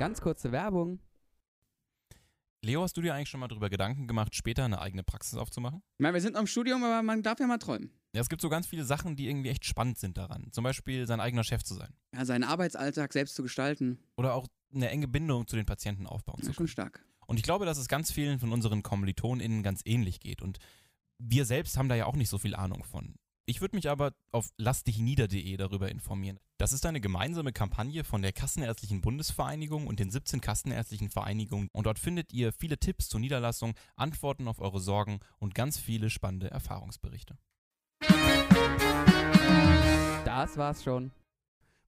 Ganz kurze Werbung. Leo, hast du dir eigentlich schon mal darüber Gedanken gemacht, später eine eigene Praxis aufzumachen? Ich meine, wir sind noch im Studium, aber man darf ja mal träumen. Ja, es gibt so ganz viele Sachen, die irgendwie echt spannend sind daran. Zum Beispiel sein eigener Chef zu sein. Ja, seinen Arbeitsalltag selbst zu gestalten, Oder auch eine enge Bindung zu den Patienten aufbauen ist zu ja können. schon stark. Und ich glaube, dass es ganz vielen von unseren KommilitonInnen ganz ähnlich geht. Und wir selbst haben da ja auch nicht so viel Ahnung von. Ich würde mich aber auf lassdichnieder.de darüber informieren. Das ist eine gemeinsame Kampagne von der Kassenärztlichen Bundesvereinigung und den 17 Kassenärztlichen Vereinigungen. Und dort findet ihr viele Tipps zur Niederlassung, Antworten auf eure Sorgen und ganz viele spannende Erfahrungsberichte. Das war's schon.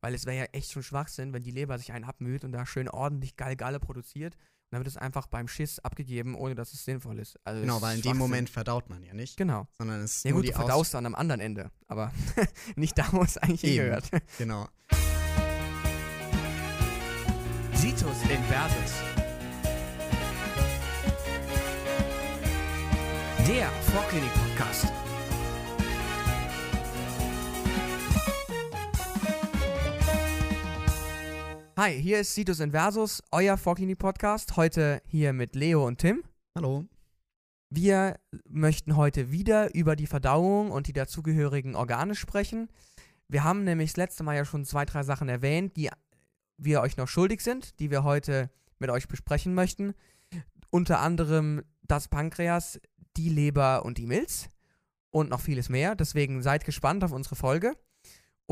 Weil es wäre ja echt schon Schwachsinn, wenn die Leber sich einen abmüht und da schön ordentlich Galgalle produziert. Dann wird es einfach beim Schiss abgegeben, ohne dass es sinnvoll ist. Also Genau, weil in dem. Moment verdaut man ja nicht, Genau. sondern es ist Ja nur gut, die du Aus verdaust dann am anderen Ende. Aber nicht da, wo es eigentlich Eben. hingehört. Genau. Situs Inversus. Der Vorklinik-Podcast. Hi, hier ist Situs Inversus, euer Vorklinik-Podcast. Heute hier mit Leo und Tim. Hallo. Wir möchten heute wieder über die Verdauung und die dazugehörigen Organe sprechen. Wir haben nämlich das letzte Mal ja schon zwei, drei Sachen erwähnt, die wir euch noch schuldig sind, die wir heute mit euch besprechen möchten. Unter anderem das Pankreas, die Leber und die Milz und noch vieles mehr. Deswegen seid gespannt auf unsere Folge.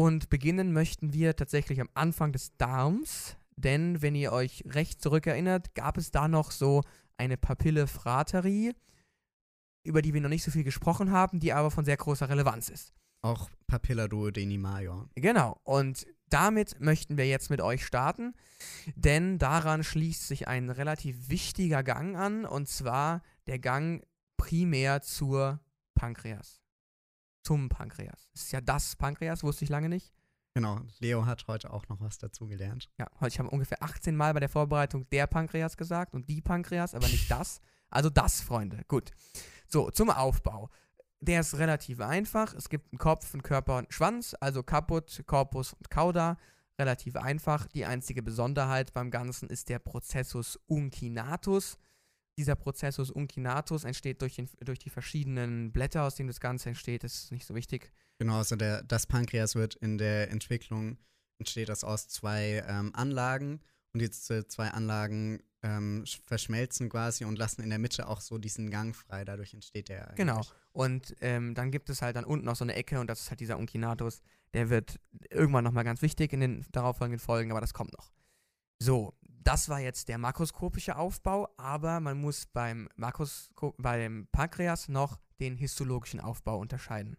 Und beginnen möchten wir tatsächlich am Anfang des Darms, denn wenn ihr euch recht zurückerinnert, gab es da noch so eine Papille frateri, über die wir noch nicht so viel gesprochen haben, die aber von sehr großer Relevanz ist. Auch Papilla duodeni major. Genau, und damit möchten wir jetzt mit euch starten, denn daran schließt sich ein relativ wichtiger Gang an, und zwar der Gang primär zur Pankreas. Zum Pankreas. Das ist ja das Pankreas, wusste ich lange nicht. Genau, Leo hat heute auch noch was dazugelernt. Ja, ich habe ungefähr 18 Mal bei der Vorbereitung der Pankreas gesagt und die Pankreas, aber nicht das. Also das, Freunde. Gut. So, zum Aufbau. Der ist relativ einfach. Es gibt einen Kopf, einen Körper und einen Schwanz, also Caput, Corpus und Cauda. Relativ einfach. Die einzige Besonderheit beim Ganzen ist der Prozessus uncinatus. Dieser Prozessus uncinatus entsteht durch, den, durch die verschiedenen Blätter, aus denen das Ganze entsteht. Das ist nicht so wichtig. Genau, also der, das Pankreas wird in der Entwicklung, entsteht das aus zwei ähm, Anlagen und diese zwei Anlagen ähm, sch- verschmelzen quasi und lassen in der Mitte auch so diesen Gang frei. Dadurch entsteht der eigentlich. Genau. Und ähm, dann gibt es halt dann unten noch so eine Ecke und das ist halt dieser Uncinatus. Der wird irgendwann nochmal ganz wichtig in den darauffolgenden Folgen, aber das kommt noch. So, das war jetzt der makroskopische Aufbau, aber man muss beim, Makrosko beim Pankreas noch den histologischen Aufbau unterscheiden.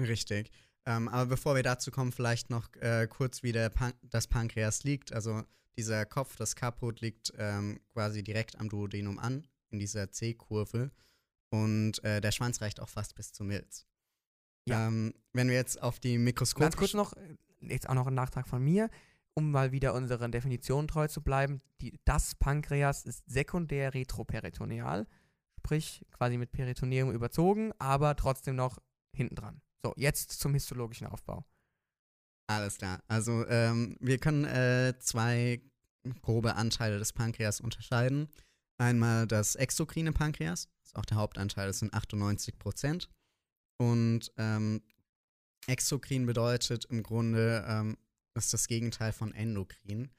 Richtig. Ähm, aber bevor wir dazu kommen, vielleicht noch äh, kurz, wie der Pan das Pankreas liegt. Also dieser Kopf, das Kaput, liegt ähm, quasi direkt am Duodenum an, in dieser C-Kurve. Und äh, der Schwanz reicht auch fast bis zur Milz. Ja. Ähm, wenn wir jetzt auf die Ganz Mikroskop... kurz noch, äh, jetzt auch noch ein Nachtrag von mir, um mal wieder unseren Definitionen treu zu bleiben. Die, das Pankreas ist sekundär retroperitoneal, sprich quasi mit Peritoneum überzogen, aber trotzdem noch hinten dran. So, jetzt zum histologischen Aufbau. Alles klar. Also ähm, wir können äh, zwei grobe Anteile des Pankreas unterscheiden. Einmal das exokrine Pankreas, das ist auch der Hauptanteil, das sind 98 Prozent. Und ähm, exokrin bedeutet im Grunde, ähm, ist das Gegenteil von endokrin.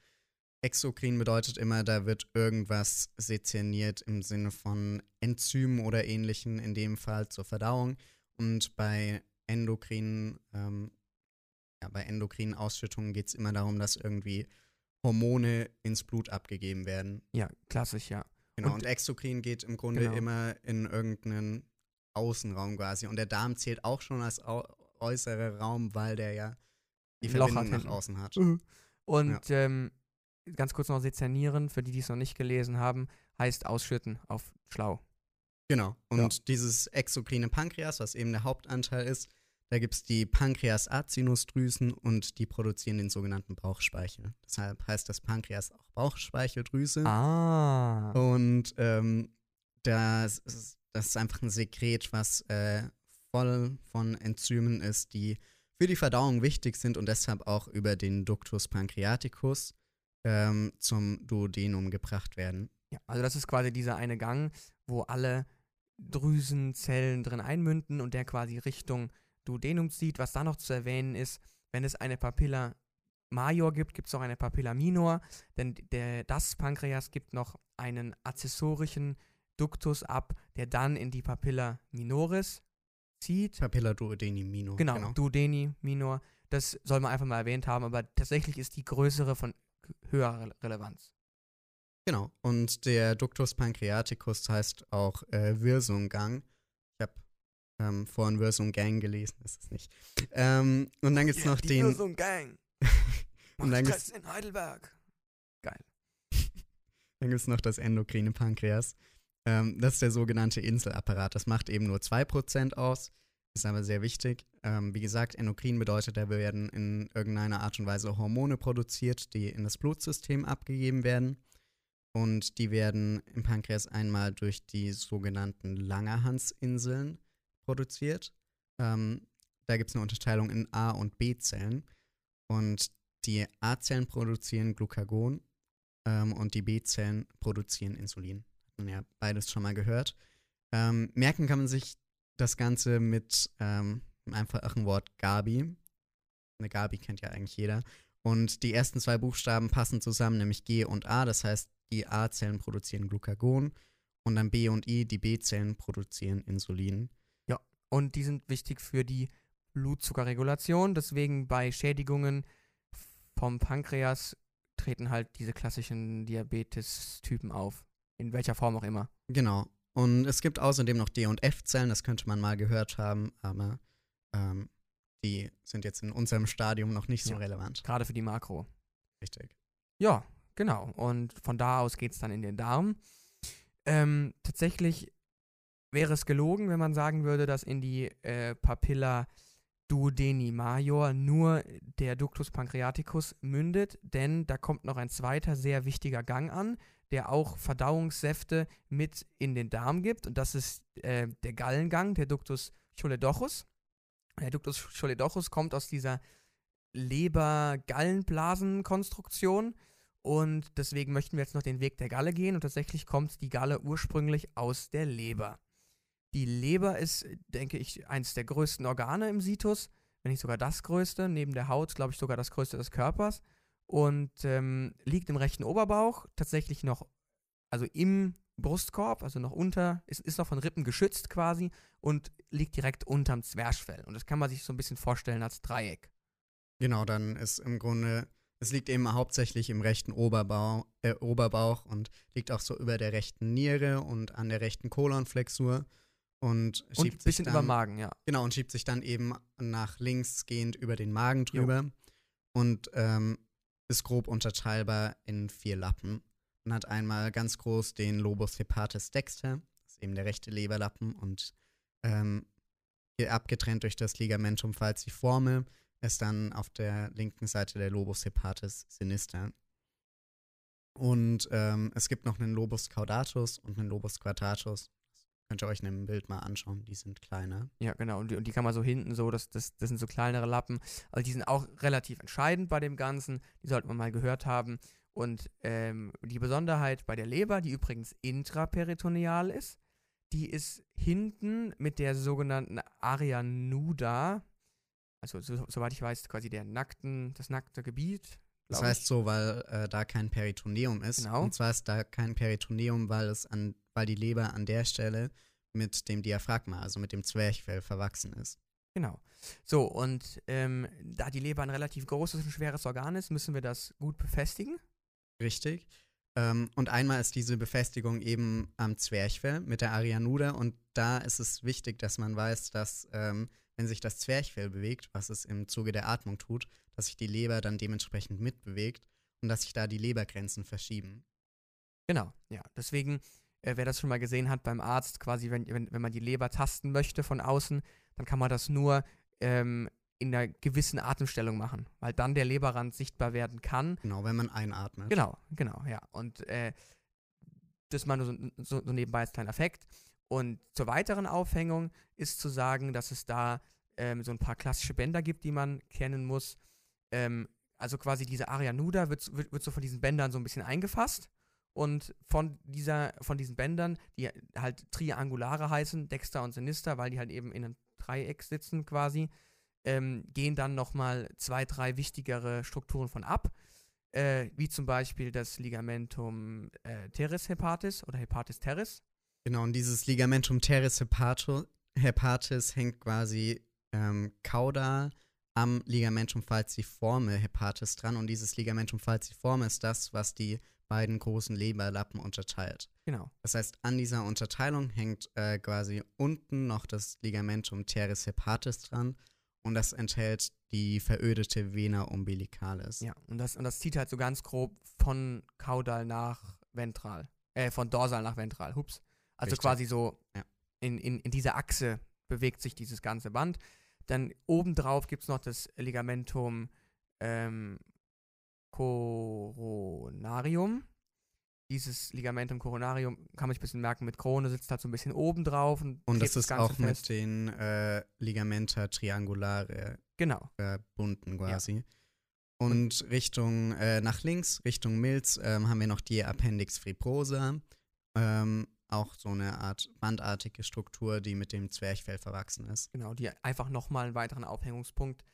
Exokrin bedeutet immer, da wird irgendwas sezerniert im Sinne von Enzymen oder ähnlichen, in dem Fall zur Verdauung. Und bei endokrinen ähm, ja, bei endokrinen Ausschüttungen geht es immer darum, dass irgendwie Hormone ins Blut abgegeben werden. Ja, klassisch, ja. Genau. Und- Und, Exokrin geht im Grunde Genau. immer in irgendeinen Außenraum quasi. Und der Darm zählt auch schon als äußerer Raum, weil der ja die Loch hat nach außen hat. Und ähm, ganz kurz noch sezernieren, für die, die es noch nicht gelesen haben, heißt ausschütten auf schlau. Genau. Und dieses exokrine Pankreas, was eben der Hauptanteil ist, da gibt es die Pankreas-Acinusdrüsen und die produzieren den sogenannten Bauchspeichel. Deshalb heißt das Pankreas auch Bauchspeicheldrüse. Ah. Und ähm, das, ist, das ist einfach ein Sekret, was äh, voll von Enzymen ist, die für die Verdauung wichtig sind und deshalb auch über den Ductus pancreaticus ähm, zum Duodenum gebracht werden. Ja, also das ist quasi dieser eine Gang, wo alle Drüsenzellen drin einmünden und der quasi Richtung Duodenum zieht. Was da noch zu erwähnen ist, wenn es eine Papilla Major gibt, gibt es auch eine Papilla Minor, denn der, das Pankreas gibt noch einen accessorischen Ductus ab, der dann in die Papilla Minoris zieht. Papilla duodeni minor. Genau, genau. Duodeni Minor. Das soll man einfach mal erwähnt haben, aber tatsächlich ist die größere von höherer Relevanz. Genau. Und der Ductus pancreaticus heißt auch äh, Wirsunggang. Ich habe ähm, vorhin Wirsunggang gelesen, ist es nicht. Ähm, und dann gibt es yeah, noch den. Wirsunggang. und dann gibt's in Heidelberg. Geil. dann gibt es noch das endokrine Pankreas. Ähm, das ist der sogenannte Inselapparat. Das macht eben nur 2% aus, ist aber sehr wichtig. Ähm, wie gesagt, endokrin bedeutet, da werden in irgendeiner Art und Weise Hormone produziert, die in das Blutsystem abgegeben werden. Und die werden im Pankreas einmal durch die sogenannten Langerhansinseln produziert. Ähm, da gibt es eine Unterteilung in A- und B-Zellen. Und die A-Zellen produzieren Glucagon ähm, und die B-Zellen produzieren Insulin. Ja beides schon mal gehört. Ähm, merken kann man sich das Ganze mit ähm, einem einfachen Wort Gabi. Eine Gabi kennt ja eigentlich jeder. Und die ersten zwei Buchstaben passen zusammen, nämlich G und A. Das heißt, die A-Zellen produzieren Glucagon und dann B und I, die B-Zellen produzieren Insulin. Ja, und die sind wichtig für die Blutzuckerregulation. Deswegen bei Schädigungen vom Pankreas treten halt diese klassischen Diabetes-Typen auf. In welcher Form auch immer. Genau. Und es gibt außerdem noch D- und F-Zellen, das könnte man mal gehört haben, aber ähm, die sind jetzt in unserem Stadium noch nicht so ja, relevant. Gerade für die Makro. Richtig. Ja, Genau, und von da aus geht es dann in den Darm. Ähm, tatsächlich wäre es gelogen, wenn man sagen würde, dass in die äh, Papilla duodeni major nur der Ductus pancreaticus mündet, denn da kommt noch ein zweiter sehr wichtiger Gang an, der auch Verdauungssäfte mit in den Darm gibt, und das ist äh, der Gallengang, der Ductus choledochus. Der Ductus choledochus kommt aus dieser Leber-Gallenblasen-Konstruktion und deswegen möchten wir jetzt noch den Weg der Galle gehen. Und tatsächlich kommt die Galle ursprünglich aus der Leber. Die Leber ist, denke ich, eines der größten Organe im Situs, wenn nicht sogar das größte. Neben der Haut, glaube ich, sogar das größte des Körpers. Und ähm, liegt im rechten Oberbauch, tatsächlich noch, also im Brustkorb, also noch unter, ist, ist noch von Rippen geschützt quasi und liegt direkt unterm Zwerchfell. Und das kann man sich so ein bisschen vorstellen als Dreieck. Genau, dann ist im Grunde es liegt eben hauptsächlich im rechten Oberbau, äh, Oberbauch und liegt auch so über der rechten Niere und an der rechten Kolonflexur. Und, schiebt und ein bisschen dann, über Magen, ja. Genau, und schiebt sich dann eben nach links gehend über den Magen drüber. Jo. Und ähm, ist grob unterteilbar in vier Lappen. Man hat einmal ganz groß den Lobus hepatis dexter, das ist eben der rechte Leberlappen und ähm, abgetrennt durch das Ligamentum falciforme ist dann auf der linken Seite der Lobus hepatis sinister. Und ähm, es gibt noch einen Lobus caudatus und einen Lobus quadratus. Könnt ihr euch in einem Bild mal anschauen, die sind kleiner. Ja, genau, und die, und die kann man so hinten so, das, das, das sind so kleinere Lappen. Also die sind auch relativ entscheidend bei dem Ganzen, die sollte man mal gehört haben. Und ähm, die Besonderheit bei der Leber, die übrigens intraperitoneal ist, die ist hinten mit der sogenannten Aria nuda, also so, soweit ich weiß, quasi der nackten, das nackte Gebiet. Das heißt ich. so, weil äh, da kein Peritoneum ist. Genau. Und zwar ist da kein Peritoneum, weil es an, weil die Leber an der Stelle mit dem Diaphragma, also mit dem Zwerchfell, verwachsen ist. Genau. So, und ähm, da die Leber ein relativ großes und schweres Organ ist, müssen wir das gut befestigen. Richtig. Ähm, und einmal ist diese Befestigung eben am Zwerchfell mit der Arianuda und da ist es wichtig, dass man weiß, dass ähm, wenn sich das Zwerchfell bewegt, was es im Zuge der Atmung tut, dass sich die Leber dann dementsprechend mitbewegt und dass sich da die Lebergrenzen verschieben. Genau, ja. Deswegen, äh, wer das schon mal gesehen hat beim Arzt, quasi, wenn, wenn, wenn man die Leber tasten möchte von außen, dann kann man das nur ähm, in einer gewissen Atemstellung machen, weil dann der Leberrand sichtbar werden kann. Genau, wenn man einatmet. Genau, genau, ja. Und äh, das mal nur so, so, so nebenbei als kleiner Effekt. Und zur weiteren Aufhängung ist zu sagen, dass es da ähm, so ein paar klassische Bänder gibt, die man kennen muss. Ähm, also quasi diese Area nuda wird, wird, wird so von diesen Bändern so ein bisschen eingefasst und von dieser, von diesen Bändern, die halt Triangulare heißen, Dexter und Sinister, weil die halt eben in einem Dreieck sitzen quasi, ähm, gehen dann nochmal zwei, drei wichtigere Strukturen von ab, äh, wie zum Beispiel das Ligamentum äh, teres hepatis oder Hepatis teres. Genau, und dieses Ligamentum teres hepato, hepatis hängt quasi ähm, caudal am Ligamentum falciforme hepatis dran und dieses Ligamentum falciforme ist das, was die beiden großen Leberlappen unterteilt. Genau. Das heißt, an dieser Unterteilung hängt äh, quasi unten noch das Ligamentum teres hepatis dran und das enthält die verödete Vena umbilicalis. Ja, und das, und das zieht halt so ganz grob von caudal nach ventral. Äh, von dorsal nach ventral. Hups. Also Richtig. quasi so Ja. in, in, in dieser Achse bewegt sich dieses ganze Band. Dann obendrauf gibt es noch das Ligamentum ähm, coronarium. Dieses Ligamentum coronarium kann man sich ein bisschen merken mit Krone, sitzt halt so ein bisschen oben drauf und, Und das ist Ganze auch mit fest. den äh, Ligamenta triangulare Genau. verbunden quasi. Und Richtung äh, nach links, Richtung Milz, ähm, haben wir noch die Appendix fibrosa. Ähm, auch so eine Art bandartige Struktur, die mit dem Zwerchfell verwachsen ist. Genau, die einfach nochmal einen weiteren Aufhängungspunkt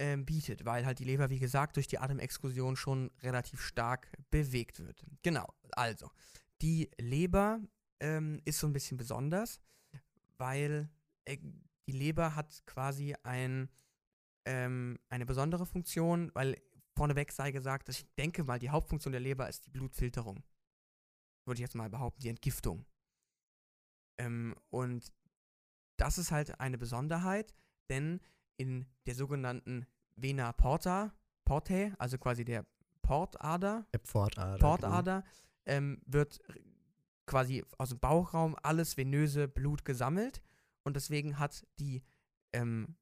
ähm, bietet, weil halt die Leber, wie gesagt, durch die Atemexkursion schon relativ stark bewegt wird. Genau, also, die Leber ähm, ist so ein bisschen besonders, weil äh, die Leber hat quasi ein, ähm, eine besondere Funktion, weil vorneweg sei gesagt, ich denke mal, die Hauptfunktion der Leber ist die Blutfilterung. Würde ich jetzt mal behaupten, die Entgiftung. Ähm, und das ist halt eine Besonderheit, denn in der sogenannten Vena porta, portae, also quasi der Portader, Der Pfortader. Portader, ähm, wird quasi aus dem Bauchraum alles venöse Blut gesammelt und deswegen hat die ähm,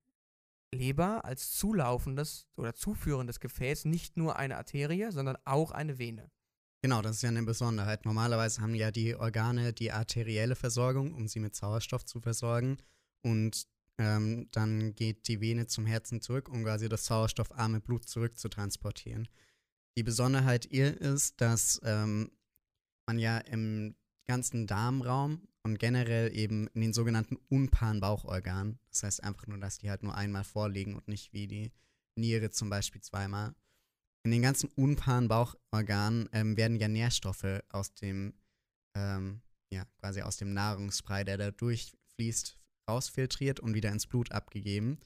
Leber als zulaufendes oder zuführendes Gefäß nicht nur eine Arterie, sondern auch eine Vene. Genau, das ist ja eine Besonderheit. Normalerweise haben ja die Organe die arterielle Versorgung, um sie mit Sauerstoff zu versorgen. Und ähm, dann geht die Vene zum Herzen zurück, um quasi das sauerstoffarme Blut zurück zu transportieren. Die Besonderheit ihr ist, dass ähm, man ja im ganzen Darmraum und generell eben in den sogenannten unpaaren Bauchorganen, das heißt einfach nur, dass die halt nur einmal vorliegen und nicht wie die Niere zum Beispiel zweimal, in den ganzen unpaaren Bauchorganen ähm, werden ja Nährstoffe aus dem, ähm, ja, quasi aus dem Nahrungsbrei, der da durchfließt, rausfiltriert und wieder ins Blut abgegeben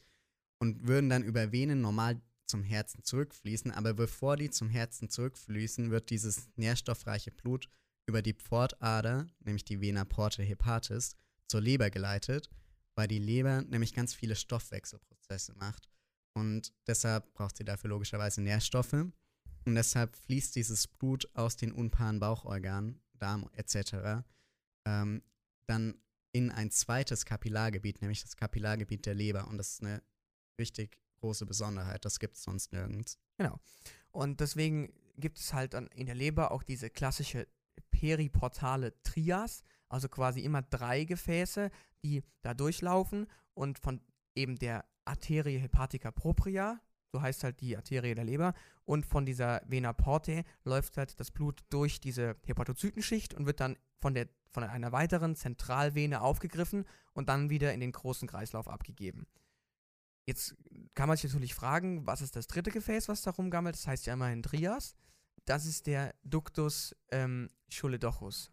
und würden dann über Venen normal zum Herzen zurückfließen. Aber bevor die zum Herzen zurückfließen, wird dieses nährstoffreiche Blut über die Pfortader, nämlich die Vena porta hepatis, zur Leber geleitet, weil die Leber nämlich ganz viele Stoffwechselprozesse macht. Und deshalb braucht sie dafür logischerweise Nährstoffe. Und deshalb fließt dieses Blut aus den unpaaren Bauchorganen, Darm etc., ähm, dann in ein zweites Kapillargebiet, nämlich das Kapillargebiet der Leber. Und das ist eine richtig große Besonderheit. Das gibt es sonst nirgends. Und deswegen gibt es halt dann in der Leber auch diese klassische periportale Trias, also quasi immer drei Gefäße, die da durchlaufen und von eben der Arterie hepatica propria, so heißt halt die Arterie der Leber, und von dieser Vena portae läuft halt das Blut durch diese Hepatozytenschicht und wird dann von, der, von einer weiteren Zentralvene aufgegriffen und dann wieder in den großen Kreislauf abgegeben. Jetzt kann man sich natürlich fragen, was ist das dritte Gefäß, was da rumgammelt? Das heißt ja immerhin Trias. Das ist der Ductus ähm, choledochus.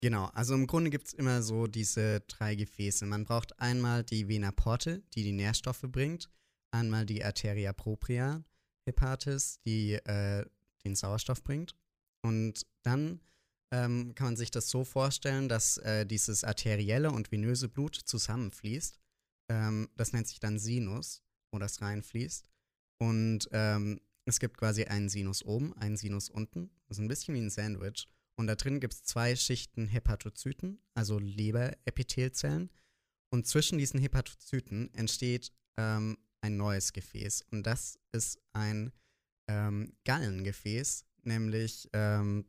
Genau, also im Grunde gibt es immer so diese drei Gefäße. Man braucht einmal die Vena porte, die die Nährstoffe bringt, einmal die Arteria propria hepatis, die äh, den Sauerstoff bringt. Und dann ähm, kann man sich das so vorstellen, dass äh, dieses arterielle und venöse Blut zusammenfließt. Ähm, das nennt sich dann Sinus, wo das reinfließt. Und ähm, es gibt quasi einen Sinus oben, einen Sinus unten. Das ist ein bisschen wie ein Sandwich. Und da drin gibt es zwei Schichten Hepatozyten, also Leberepithelzellen. Und zwischen diesen Hepatozyten entsteht ähm, ein neues Gefäß. Und das ist ein ähm, Gallengefäß, nämlich ähm,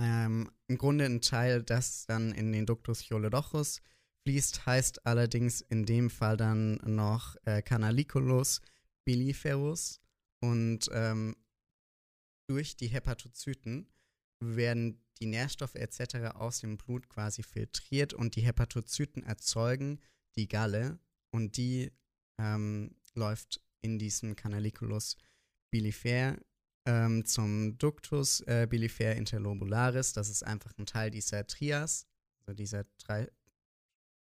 ähm, im Grunde ein Teil, das dann in den Ductus choledochus fließt, heißt allerdings in dem Fall dann noch äh, Canaliculus biliferus. Und ähm, durch die Hepatozyten werden die Nährstoffe etc. aus dem Blut quasi filtriert und die Hepatozyten erzeugen die Galle und die ähm, läuft in diesem Canaliculus bilifer ähm, zum Ductus äh, bilifer interlobularis. Das ist einfach ein Teil dieser Trias, also dieser drei,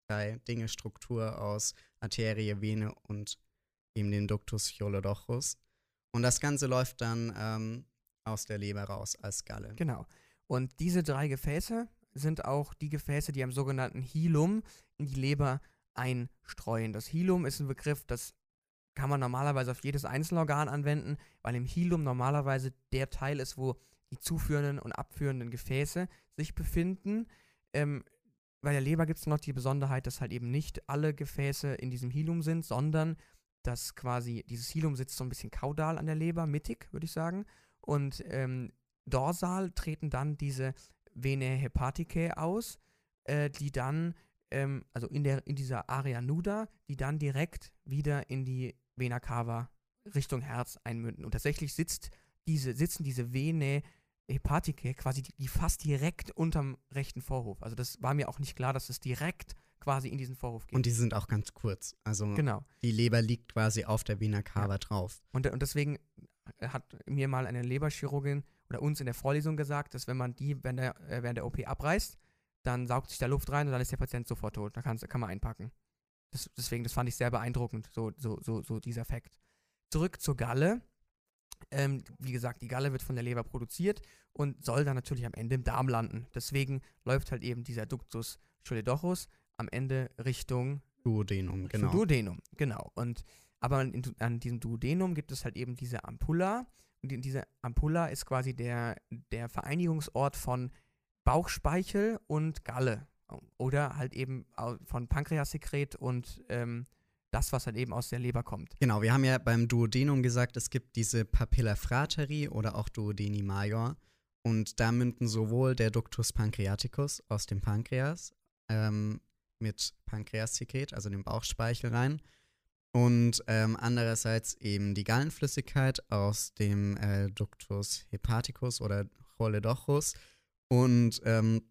drei Dinge Struktur aus Arterie, Vene und eben den Ductus Chiolodochus. Und das Ganze läuft dann ähm, aus der Leber raus als Galle. Genau. Und diese drei Gefäße sind auch die Gefäße, die am sogenannten Hilum in die Leber einstreuen. Das Hilum ist ein Begriff, das kann man normalerweise auf jedes Einzelorgan anwenden, weil im Hilum normalerweise der Teil ist, wo die zuführenden und abführenden Gefäße sich befinden. Ähm, bei der Leber gibt es noch die Besonderheit, dass halt eben nicht alle Gefäße in diesem Hilum sind, sondern dass quasi dieses Hilum sitzt so ein bisschen kaudal an der Leber, mittig, würde ich sagen. Und ähm, dorsal treten dann diese Vene hepaticae aus, äh, die dann, ähm, also in, der, in dieser Area nuda, die dann direkt wieder in die Vena cava Richtung Herz einmünden. Und tatsächlich sitzt diese, sitzen diese Vene hepaticae quasi die, die fast direkt unterm rechten Vorhof. Also das war mir auch nicht klar, dass es direkt quasi in diesen Vorhof geht. Und die sind auch ganz kurz. Also genau. die Leber liegt quasi auf der Vena cava ja. drauf. Und, und deswegen hat mir mal eine Leberchirurgin oder uns in der Vorlesung gesagt, dass wenn man die während der, äh, während der OP abreißt, dann saugt sich da Luft rein und dann ist der Patient sofort tot. Da kann, man einpacken. Das, deswegen, das fand ich sehr beeindruckend, so, so, so, so dieser Fakt. Zurück zur Galle. Ähm, wie gesagt, die Galle wird von der Leber produziert und soll dann natürlich am Ende im Darm landen. Deswegen läuft halt eben dieser Ductus choledochus am Ende Richtung Duodenum, genau. Duodenum, genau. Und aber in, an diesem Duodenum gibt es halt eben diese Ampulla. Und die, diese Ampulla ist quasi der, der Vereinigungsort von Bauchspeichel und Galle. Oder halt eben von Pankreassekret und ähm, das, was halt eben aus der Leber kommt. Genau, wir haben ja beim Duodenum gesagt, es gibt diese Papilla frateri oder auch Duodeni major. Und da münden sowohl der Ductus pancreaticus aus dem Pankreas ähm, mit Pankreassekret, also dem Bauchspeichel rein, und ähm, andererseits eben die Gallenflüssigkeit aus dem äh, Ductus hepaticus oder Choledochus. Und ähm,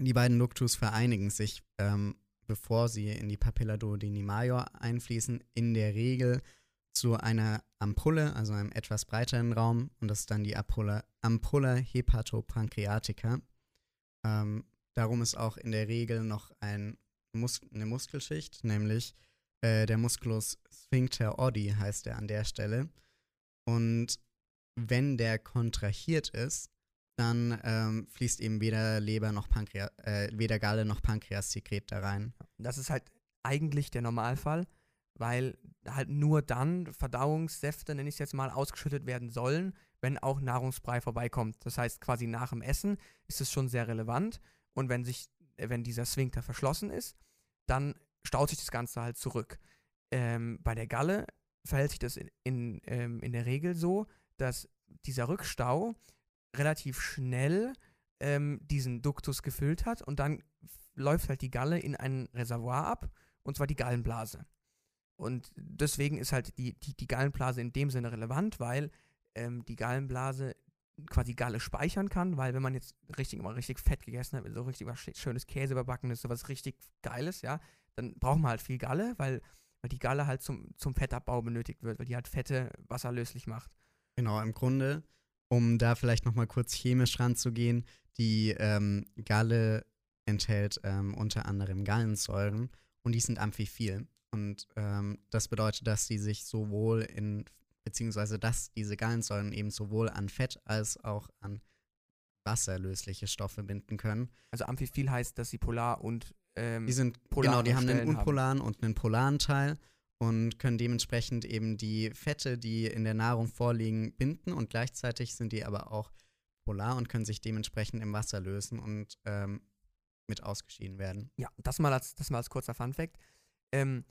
die beiden Ductus vereinigen sich, ähm, bevor sie in die Papilla duodeni major einfließen, in der Regel zu einer Ampulle, also einem etwas breiteren Raum. Und das ist dann die Ampulla, Ampulla hepatopancreatica. Ähm, darum ist auch in der Regel noch ein Mus eine Muskelschicht, nämlich äh, der Musculus sphincter oddi heißt er an der Stelle. Und wenn der kontrahiert ist, dann ähm, fließt eben weder Leber noch Pankreas, äh, weder Galle noch Pankreassekret da rein. Das ist halt eigentlich der Normalfall, weil halt nur dann Verdauungssäfte, nenne ich es jetzt mal, ausgeschüttet werden sollen, wenn auch Nahrungsbrei vorbeikommt. Das heißt, quasi nach dem Essen ist es schon sehr relevant. Und wenn sich, wenn dieser Sphinkter verschlossen ist, dann staut sich das Ganze halt zurück. Ähm, bei der Galle verhält sich das in, in, ähm, in der Regel so, dass dieser Rückstau relativ schnell ähm, diesen Duktus gefüllt hat und dann läuft halt die Galle in ein Reservoir ab, und zwar die Gallenblase. Und deswegen ist halt die, die, die Gallenblase in dem Sinne relevant, weil ähm, die Gallenblase quasi Galle speichern kann, weil wenn man jetzt richtig mal richtig fett gegessen hat, so richtig was schönes Käse überbacken ist, so was richtig Geiles, ja, dann braucht man halt viel Galle, weil, weil die Galle halt zum, zum Fettabbau benötigt wird, weil die halt Fette wasserlöslich macht. Genau, im Grunde, um da vielleicht nochmal kurz chemisch ranzugehen, die ähm, Galle enthält ähm, unter anderem Gallensäuren und die sind amphiphil. Und ähm, das bedeutet, dass sie sich sowohl in, beziehungsweise dass diese Gallensäuren eben sowohl an Fett als auch an wasserlösliche Stoffe binden können. Also amphiphil heißt, dass sie polar und ähm, die sind, genau, die haben einen unpolaren haben. und einen polaren Teil und können dementsprechend eben die Fette, die in der Nahrung vorliegen, binden und gleichzeitig sind die aber auch polar und können sich dementsprechend im Wasser lösen und ähm, mit ausgeschieden werden. Ja, das mal als, das mal als kurzer Funfact. Ähm,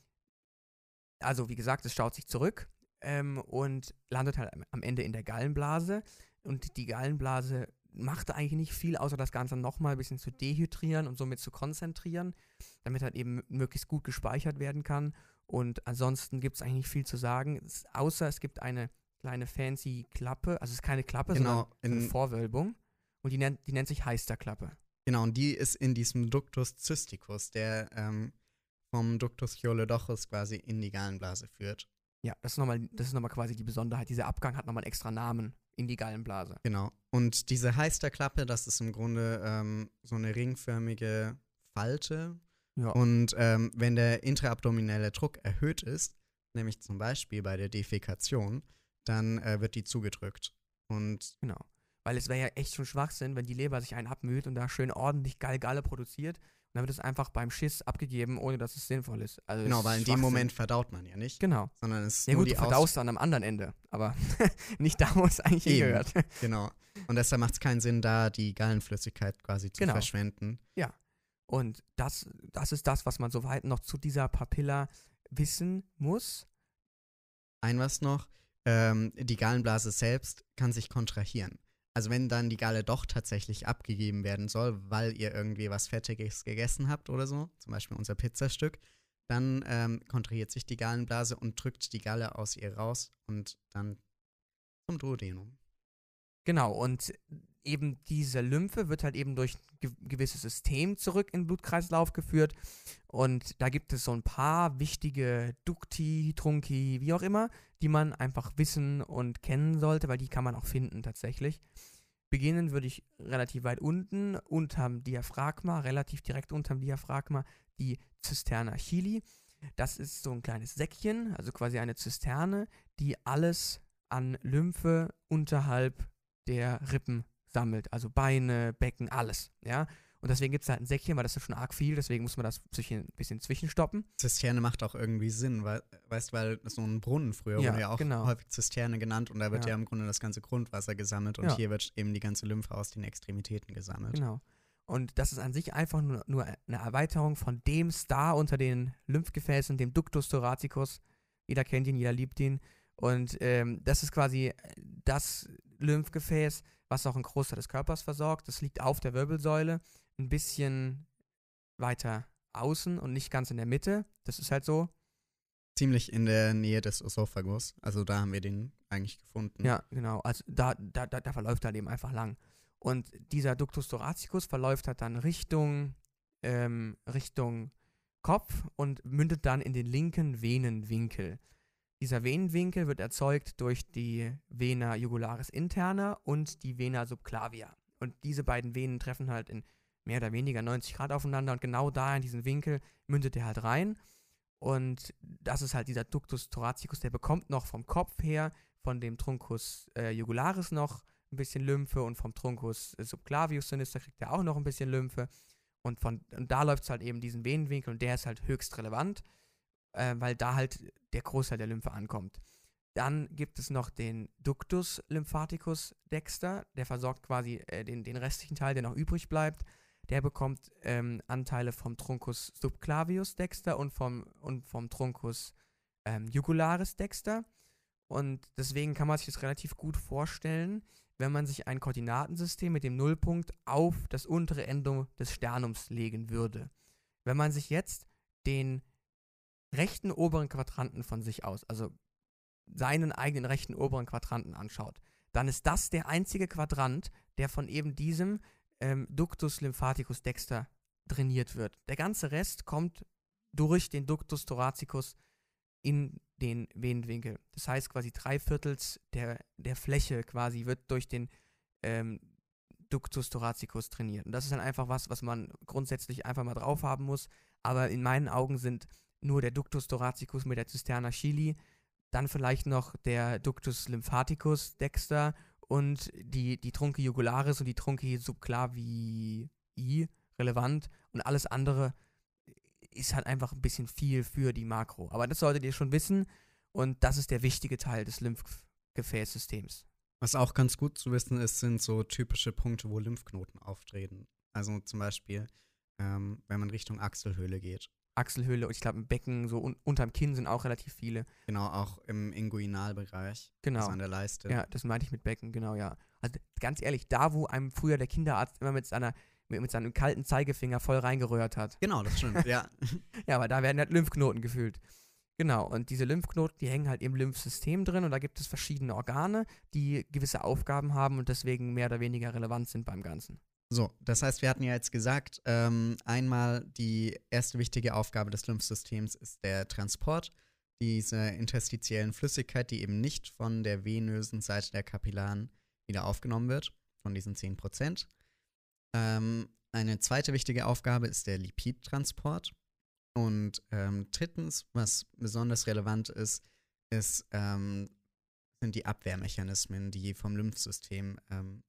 also, wie gesagt, es staut sich zurück ähm, und landet halt am Ende in der Gallenblase. Und die Gallenblase machte eigentlich nicht viel, außer das Ganze nochmal ein bisschen zu dehydrieren und somit zu konzentrieren, damit halt eben möglichst gut gespeichert werden kann. Und ansonsten gibt es eigentlich nicht viel zu sagen, es, außer es gibt eine kleine fancy Klappe. Also es ist keine Klappe, Genau, sondern eine in- Vorwölbung. Und die nennt, die nennt sich Heisterklappe. Genau, und die ist in diesem Ductus cysticus, der ähm, vom Ductus Choledochus quasi in die Gallenblase führt. Ja, das ist nochmal, das ist nochmal quasi die Besonderheit. Dieser Abgang hat nochmal einen extra Namen in die Gallenblase. Genau. Und diese Heisterklappe, das ist im Grunde ähm, so eine ringförmige Falte. Ja. Und ähm, wenn der intraabdominelle Druck erhöht ist, nämlich zum Beispiel bei der Defekation, dann äh, wird die zugedrückt. Und Genau. Weil es wäre ja echt schon Schwachsinn, wenn die Leber sich einen abmüht und da schön ordentlich Gallgalle produziert. Dann wird es einfach beim Schiss abgegeben, ohne dass es sinnvoll ist. Also genau, weil in dem. Moment verdaut man ja nicht, Genau. sondern es ist Ja nur gut, du Aus verdaust dann am anderen Ende, aber nicht da, wo es eigentlich Eben. hingehört. Genau. Und deshalb macht es keinen Sinn, da die Gallenflüssigkeit quasi zu Genau. verschwenden. Und das, das ist das, was man soweit noch zu dieser Papilla wissen muss. Ein was noch, ähm, die Gallenblase selbst kann sich kontrahieren. Also wenn dann die Galle doch tatsächlich abgegeben werden soll, weil ihr irgendwie was Fettiges gegessen habt oder so, zum Beispiel unser Pizzastück, dann ähm, kontrahiert sich die Gallenblase und drückt die Galle aus ihr raus und dann zum Duodenum. Genau, und eben diese Lymphe wird halt eben durch ein ge gewisses System zurück in den Blutkreislauf geführt. Und da gibt es so ein paar wichtige Dukti, Trunki, wie auch immer, die man einfach wissen und kennen sollte, weil die kann man auch finden tatsächlich. Beginnen würde ich relativ weit unten, unterm Diaphragma, relativ direkt unterm Diaphragma, die Zisterna chili. Das ist so ein kleines Säckchen, also quasi eine Zisterne, die alles an Lymphe unterhalb der Rippen sammelt. Also Beine, Becken, alles. Ja. Und deswegen gibt es halt ein Säckchen, weil das ist schon arg viel, deswegen muss man das ein bisschen zwischenstoppen. Zisterne macht auch irgendwie Sinn, weil, weißt du, weil so ein Brunnen früher Ja, wurde ja auch genau. häufig Zisterne genannt und da wird Ja. ja. im Grunde das ganze Grundwasser gesammelt und Ja. hier wird eben die ganze Lymphe aus den Extremitäten gesammelt. Genau. Und das ist an sich einfach nur, nur eine Erweiterung von dem Star unter den Lymphgefäßen, dem Ductus thoracicus. Jeder kennt ihn, jeder liebt ihn. Und ähm, das ist quasi das Lymphgefäß, was auch einen Großteil des Körpers versorgt. Das liegt auf der Wirbelsäule, ein bisschen weiter außen und nicht ganz in der Mitte. Das ist halt so. Ziemlich in der Nähe des Esophagus. Also da haben wir den eigentlich gefunden. Ja, genau. Also da, da, da, da verläuft er eben einfach lang. Und dieser Ductus thoracicus verläuft halt dann Richtung, ähm, Richtung Kopf und mündet dann in den linken Venenwinkel. Dieser Venenwinkel wird erzeugt durch die Vena jugularis interna und die Vena subclavia. Und diese beiden Venen treffen halt in mehr oder weniger 90 Grad aufeinander und genau da in diesen Winkel mündet er halt rein. Und das ist halt dieser Ductus thoracicus, der bekommt noch vom Kopf her, von dem Truncus äh, jugularis noch ein bisschen Lymphe und vom Truncus äh, subclavius sinister kriegt er auch noch ein bisschen Lymphe. Und, von, und da läuft es halt eben diesen Venenwinkel und der ist halt höchst relevant, äh, weil da halt der Großteil der Lymphe ankommt. Dann gibt es noch den Ductus lymphaticus dexter, der versorgt quasi äh, den, den restlichen Teil, der noch übrig bleibt. Der bekommt ähm, Anteile vom Truncus subclavius dexter und vom, und vom Truncus ähm, jugularis dexter. Und deswegen kann man sich das relativ gut vorstellen, wenn man sich ein Koordinatensystem mit dem Nullpunkt auf das untere Ende des Sternums legen würde. Wenn man sich jetzt den rechten oberen Quadranten von sich aus, also seinen eigenen rechten oberen Quadranten anschaut, dann ist das der einzige Quadrant, der von eben diesem ähm, Ductus lymphaticus dexter trainiert wird. Der ganze Rest kommt durch den Ductus thoracicus in den Venenwinkel. Das heißt quasi drei Viertels der, der Fläche quasi wird durch den ähm, Ductus thoracicus trainiert. Und das ist dann einfach was, was man grundsätzlich einfach mal drauf haben muss. Aber in meinen Augen sind nur der Ductus thoracicus mit der Zisterna chili, dann vielleicht noch der Ductus lymphaticus dexter und die, die Trunci jugularis und die Trunci subclavii relevant und alles andere ist halt einfach ein bisschen viel für die Makro. Aber das solltet ihr schon wissen und das ist der wichtige Teil des Lymphgefäßsystems. Was auch ganz gut zu wissen ist, sind so typische Punkte, wo Lymphknoten auftreten. Also zum Beispiel, ähm, wenn man Richtung Achselhöhle geht. Achselhöhle und ich glaube im Becken, so un unterm Kinn sind auch relativ viele. Genau, auch im Inguinalbereich. Genau. Also an der Leiste. Ja, das meinte ich mit Becken, genau, ja. Also ganz ehrlich, da wo einem früher der Kinderarzt immer mit seiner mit, mit seinem kalten Zeigefinger voll reingerührt hat. Genau, das stimmt, ja. Ja, aber da werden halt Lymphknoten gefühlt. Genau, und diese Lymphknoten, die hängen halt im Lymphsystem drin und da gibt es verschiedene Organe, die gewisse Aufgaben haben und deswegen mehr oder weniger relevant sind beim Ganzen. So, das heißt, wir hatten ja jetzt gesagt, ähm, einmal die erste wichtige Aufgabe des Lymphsystems ist der Transport dieser interstitiellen Flüssigkeit, die eben nicht von der venösen Seite der Kapillaren wieder aufgenommen wird, von diesen 10 Prozent. Ähm, eine zweite wichtige Aufgabe ist der Lipidtransport. Und ähm, drittens, was besonders relevant ist, ist, ähm, sind die Abwehrmechanismen, die vom Lymphsystem ähm,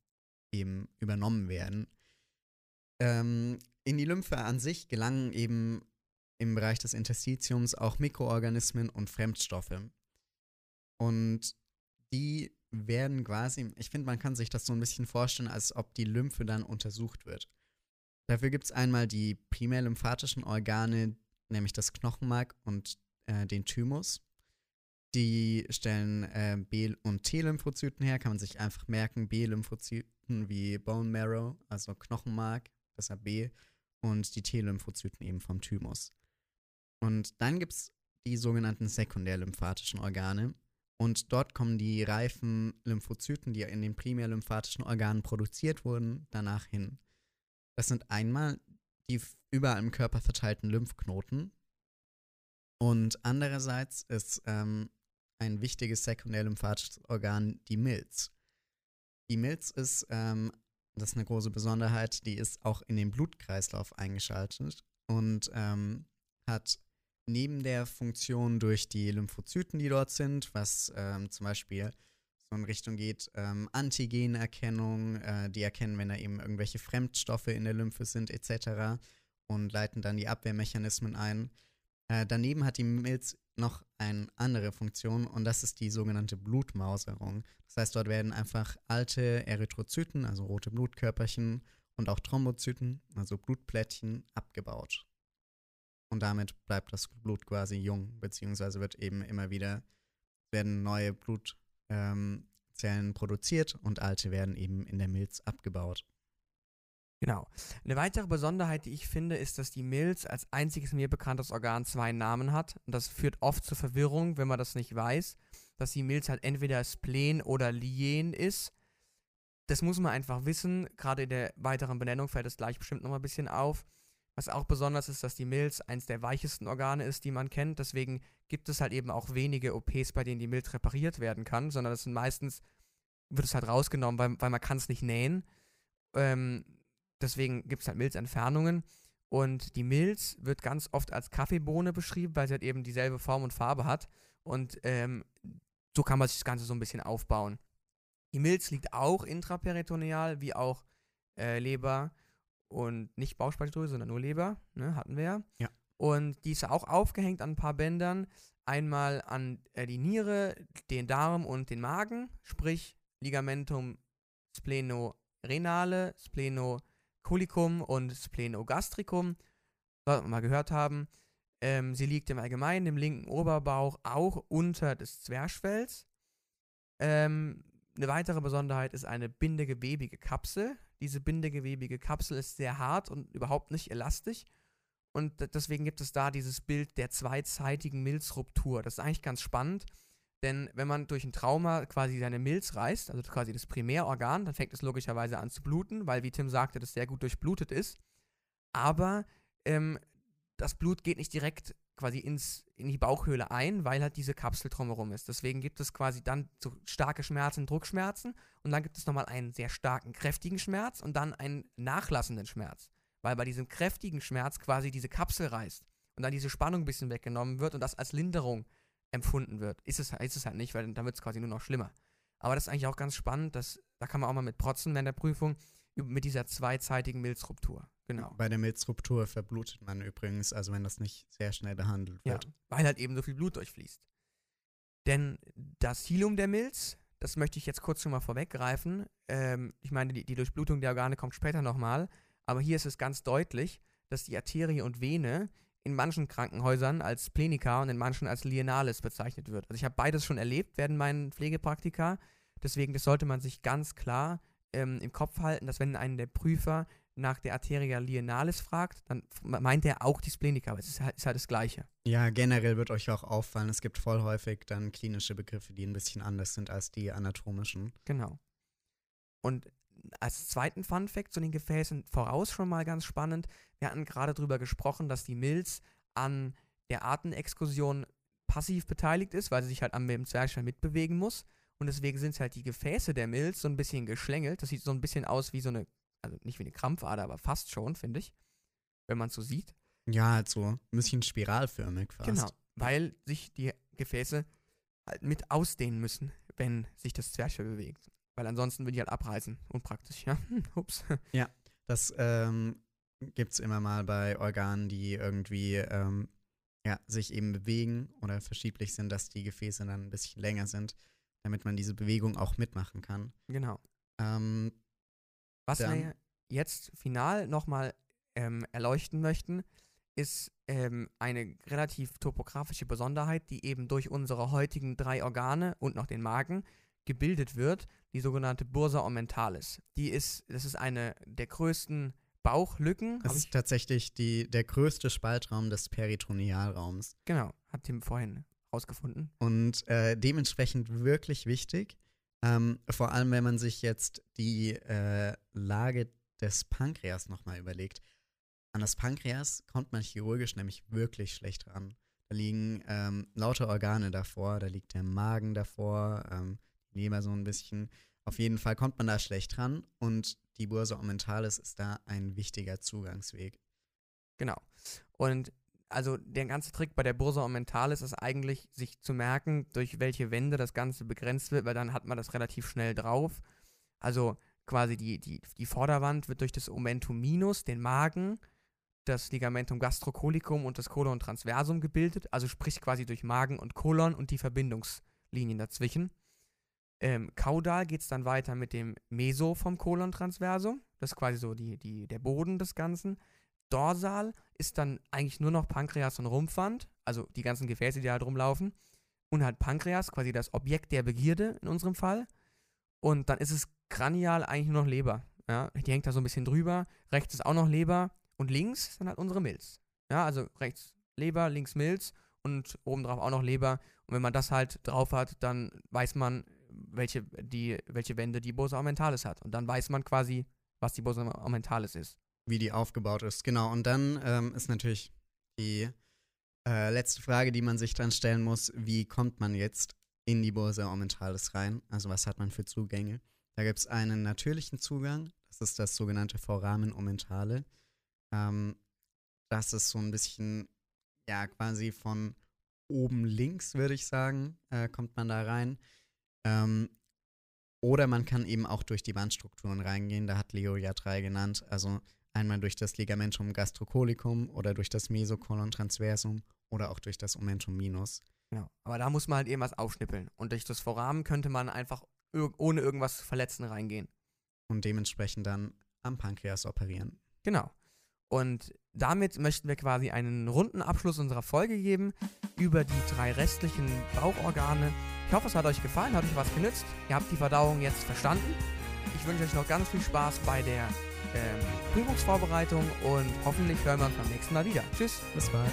übernommen werden. Ähm, in die Lymphe an sich gelangen eben im Bereich des Interstitiums auch Mikroorganismen und Fremdstoffe. Und die werden quasi, ich finde, man kann sich das so ein bisschen vorstellen, als ob die Lymphe dann untersucht wird. Dafür gibt es einmal die primär lymphatischen Organe, nämlich das Knochenmark und äh, den Thymus. Die stellen äh, B- und T-Lymphozyten her, kann man sich einfach merken. B-Lymphozyten wie Bone Marrow, also Knochenmark, deshalb B, und die T-Lymphozyten eben vom Thymus. Und dann gibt es die sogenannten sekundär-lymphatischen Organe. Und dort kommen die reifen Lymphozyten, die in den primär lymphatischen Organen produziert wurden, danach hin. Das sind einmal die überall im Körper verteilten Lymphknoten. Und andererseits ist ähm, ein wichtiges sekundär-lymphatisches Organ die Milz. Die Milz ist, ähm, das ist eine große Besonderheit, die ist auch in den Blutkreislauf eingeschaltet und ähm, hat neben der Funktion durch die Lymphozyten, die dort sind, was ähm, zum Beispiel so in Richtung geht, ähm, Antigenerkennung, äh, die erkennen, wenn da eben irgendwelche Fremdstoffe in der Lymphe sind, etc. und leiten dann die Abwehrmechanismen ein. Äh, daneben hat die Milz noch eine andere Funktion und das ist die sogenannte Blutmauserung. Das heißt, dort werden einfach alte Erythrozyten, also rote Blutkörperchen und auch Thrombozyten, also Blutplättchen, abgebaut. Und damit bleibt das Blut quasi jung, beziehungsweise wird eben immer wieder, werden neue Blutzellen ähm, produziert und alte werden eben in der Milz abgebaut. Genau. Eine weitere Besonderheit, die ich finde, ist, dass die Milz als einziges mir bekanntes Organ zwei Namen hat. Und das führt oft zu Verwirrung, wenn man das nicht weiß, dass die Milz halt entweder Spleen oder Lien ist. Das muss man einfach wissen. Gerade in der weiteren Benennung fällt es gleich bestimmt nochmal ein bisschen auf. Was auch besonders ist, dass die Milz eins der weichesten Organe ist, die man kennt. Deswegen gibt es halt eben auch wenige OPs, bei denen die Milz repariert werden kann, sondern das sind meistens, wird es halt rausgenommen, weil, weil man kann es nicht nähen. Ähm, deswegen gibt es halt Milzentfernungen. Und die Milz wird ganz oft als Kaffeebohne beschrieben, weil sie halt eben dieselbe Form und Farbe hat. Und ähm, so kann man sich das Ganze so ein bisschen aufbauen. Die Milz liegt auch intraperitoneal, wie auch äh, Leber und nicht Bauchspeicheldrüse, sondern nur Leber, ne, hatten wir ja. Ja. Und die ist auch aufgehängt an ein paar Bändern. Einmal an äh, die Niere, den Darm und den Magen, sprich Ligamentum splenorenale, Splenocolicum und Splenogastricum, was wir mal gehört haben. Ähm, sie liegt im Allgemeinen im linken Oberbauch auch unter des Zwerchfells. Ähm, eine weitere Besonderheit ist eine bindegewebige Kapsel. Diese bindegewebige Kapsel ist sehr hart und überhaupt nicht elastisch. Und deswegen gibt es da dieses Bild der zweizeitigen Milzruptur. Das ist eigentlich ganz spannend, denn wenn man durch ein Trauma quasi seine Milz reißt, also quasi das Primärorgan, dann fängt es logischerweise an zu bluten, weil, wie Tim sagte, das sehr gut durchblutet ist. Aber ähm, das Blut geht nicht direkt quasi ins, in die Bauchhöhle ein, weil halt diese Kapsel drumherum ist. Deswegen gibt es quasi dann so starke Schmerzen, Druckschmerzen und dann gibt es nochmal einen sehr starken, kräftigen Schmerz und dann einen nachlassenden Schmerz. Weil bei diesem kräftigen Schmerz quasi diese Kapsel reißt und dann diese Spannung ein bisschen weggenommen wird und das als Linderung empfunden wird. Ist es, ist es halt nicht, weil dann wird es quasi nur noch schlimmer. Aber das ist eigentlich auch ganz spannend, dass, da kann man auch mal mit protzen während der Prüfung, mit dieser zweizeitigen Milzruptur. Genau. Bei der Milzruptur verblutet man übrigens, also wenn das nicht sehr schnell behandelt wird. Ja, weil halt eben so viel Blut durchfließt. Denn das Hilum der Milz, das möchte ich jetzt kurz schon mal vorweggreifen. Ähm, ich meine, die, die Durchblutung der Organe kommt später nochmal, aber hier ist es ganz deutlich, dass die Arterie und Vene in manchen Krankenhäusern als Plenika und in manchen als Lienalis bezeichnet wird. Also ich habe beides schon erlebt während meinen Pflegepraktika. Deswegen, das sollte man sich ganz klar ähm, im Kopf halten, dass wenn einen der Prüfer nach der Arteria lienalis fragt, dann meint er auch die Splenica, aber es ist halt, ist halt das Gleiche. Ja, generell wird euch auch auffallen, es gibt voll häufig dann klinische Begriffe, die ein bisschen anders sind als die anatomischen. Genau. Und als zweiten Fun Fact zu den Gefäßen voraus schon mal ganz spannend. Wir hatten gerade darüber gesprochen, dass die Milz an der Artenexkursion passiv beteiligt ist, weil sie sich halt am Zwerchfell mitbewegen muss. Und deswegen sind halt die Gefäße der Milz so ein bisschen geschlängelt. Das sieht so ein bisschen aus wie so eine, also nicht wie eine Krampfader, aber fast schon, finde ich. Wenn man es so sieht. Ja, halt so ein bisschen spiralförmig fast. Genau, weil sich die Gefäße halt mit ausdehnen müssen, wenn sich das Zwerchfell bewegt. Weil ansonsten würde die halt abreißen. Unpraktisch, ja. Ups. Ja, das ähm, gibt es immer mal bei Organen, die irgendwie ähm, ja, sich eben bewegen oder verschieblich sind, dass die Gefäße dann ein bisschen länger sind, damit man diese Bewegung auch mitmachen kann. Genau. Ähm, Was Dann- wir jetzt final nochmal ähm, erleuchten möchten, ist ähm, eine relativ topografische Besonderheit, die eben durch unsere heutigen drei Organe und noch den Magen gebildet wird, die sogenannte Bursa ommentalis. Die ist, das ist eine der größten Bauchlücken. das ist ich, tatsächlich die, der größte Spaltraum des Peritonealraums genau, hat Tim vorhin rausgefunden. und äh, dementsprechend wirklich wichtig. Ähm, vor allem, wenn man sich jetzt die äh, Lage des Pankreas nochmal überlegt. An das Pankreas kommt man chirurgisch nämlich wirklich schlecht ran. Da liegen ähm, lauter Organe davor, da liegt der Magen davor, ähm, Leber so ein bisschen. Auf jeden Fall kommt man da schlecht ran und die Bursa ommentalis ist da ein wichtiger Zugangsweg. Genau. Und also der ganze Trick bei der Bursa ommentalis ist eigentlich, sich zu merken, durch welche Wände das Ganze begrenzt wird, weil dann hat man das relativ schnell drauf. Also quasi die, die, die Vorderwand wird durch das Omentum minus, den Magen, das Ligamentum gastrocolicum und das Colon transversum gebildet, also sprich quasi durch Magen und Kolon und die Verbindungslinien dazwischen. Ähm, kaudal geht es dann weiter mit dem Meso vom Colon transversum, das ist quasi so die, die, der Boden des Ganzen. Dorsal ist dann eigentlich nur noch Pankreas und Rumpfwand, also die ganzen Gefäße, die da halt rumlaufen. Und halt Pankreas, quasi das Objekt der Begierde in unserem Fall. Und dann ist es kranial eigentlich nur noch Leber. Ja, die hängt da so ein bisschen drüber. Rechts ist auch noch Leber. Und links dann halt unsere Milz. Ja, also rechts Leber, links Milz und obendrauf auch noch Leber. Und wenn man das halt drauf hat, dann weiß man, welche, die, welche Wände die Bursa ommentalis hat. Und dann weiß man quasi, was die Bursa ommentalis ist. wie die aufgebaut ist. Genau, und dann ähm, ist natürlich die äh, letzte Frage, die man sich dann stellen muss, wie kommt man jetzt in die Bursa ommentalis rein? Also was hat man für Zugänge? Da gibt es einen natürlichen Zugang, das ist das sogenannte Foramen omentale. Ähm, das ist so ein bisschen, ja, quasi von oben links, würde ich sagen, äh, kommt man da rein. Ähm, oder man kann eben auch durch die Wandstrukturen reingehen, da hat Leo ja drei genannt. Also einmal durch das Ligamentum gastrocolicum oder durch das Mesocolon transversum oder auch durch das Omentum minus. Genau. Aber da muss man halt eben was aufschnippeln. Und durch das Foramen könnte man einfach ohne irgendwas zu verletzen reingehen. und dementsprechend dann am Pankreas operieren. Genau. Und damit möchten wir quasi einen runden Abschluss unserer Folge geben über die drei restlichen Bauchorgane. Ich hoffe, es hat euch gefallen, hat euch was genützt. Ihr habt die Verdauung jetzt verstanden. Ich wünsche euch noch ganz viel Spaß bei der ähm, Prüfungsvorbereitung und hoffentlich hören wir uns beim nächsten Mal wieder. Tschüss. Bis bald.